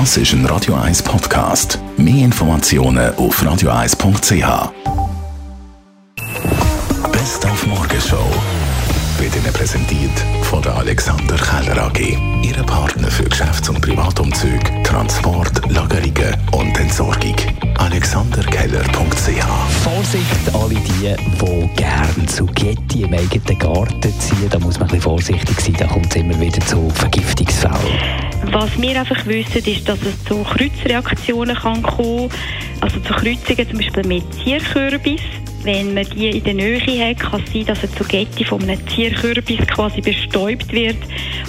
Das ist ein Radio 1 Podcast. Mehr Informationen auf radio1.ch. Best auf Morgenshow wird Ihnen präsentiert von der Alexander Keller AG. Ihre Partner für Geschäfts- und Privatumzug, Transport, Lagerungen und Entsorgung. AlexanderKeller.ch Vorsicht, alle die, die gerne Zugetti im eigenen Garten ziehen, da muss man ein bisschen vorsichtig sein, da kommt es immer wieder zu Vergiftungsfällen. Was wir einfach wissen, ist, dass es zu Kreuzreaktionen kann kommen also zu Kreuzungen zum Beispiel mit Zierkürbis. Wenn man die in der Nähe hat, kann es sein, dass eine Zugetti von einem Zierkürbis quasi bestäubt wird.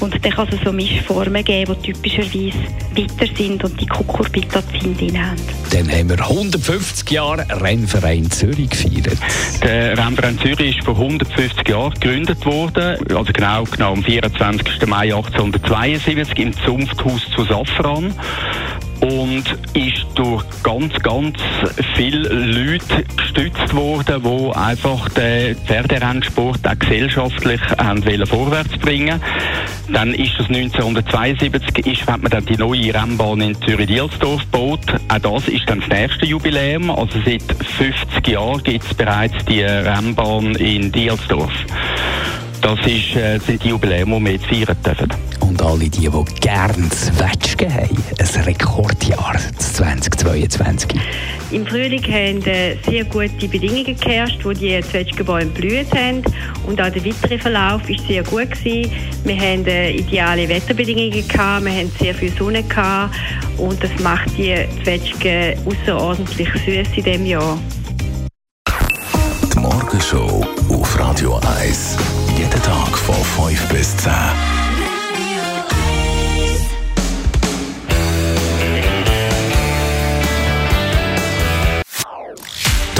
Und dann kann es so Mischformen geben, die typischerweise weiter sind und die Cucurbitazin drin haben. Dann haben wir 150 Jahre Rennverein Zürich gefeiert. Der Rennverein Zürich ist vor 150 Jahren gegründet worden, also genau, genau am 24. Mai 1872 im Zunfthaus zu Safran und ist durch ganz, ganz viele Leute gestützt worden, die einfach den Pferderennsport auch gesellschaftlich haben wollen vorwärts bringen Dann ist das 1972, ist, hat man dann die neue Rennbahn in Zürich-Dielsdorf gebaut. Auch das ist dann das nächste Jubiläum. Also seit 50 Jahren gibt es bereits die Rennbahn in Dielsdorf. Das ist, äh, sind die Jubiläum, die wir jetzt feiern dürfen. Und alle die, die gerne das Wetschgen haben, Rekordjahr 2022. Im Frühling haben äh, sehr gute Bedingungen geherrscht, wo die Zwetschgenbäume blüht haben. Und auch der weitere Verlauf war sehr gut. Gewesen. Wir haben äh, ideale Wetterbedingungen, gehabt, wir haben sehr viel Sonne gehabt, und das macht die Zwetschgen außerordentlich süß in diesem Jahr. Die Morgenshow auf Radio 1. Jeden Tag von 5 bis 10.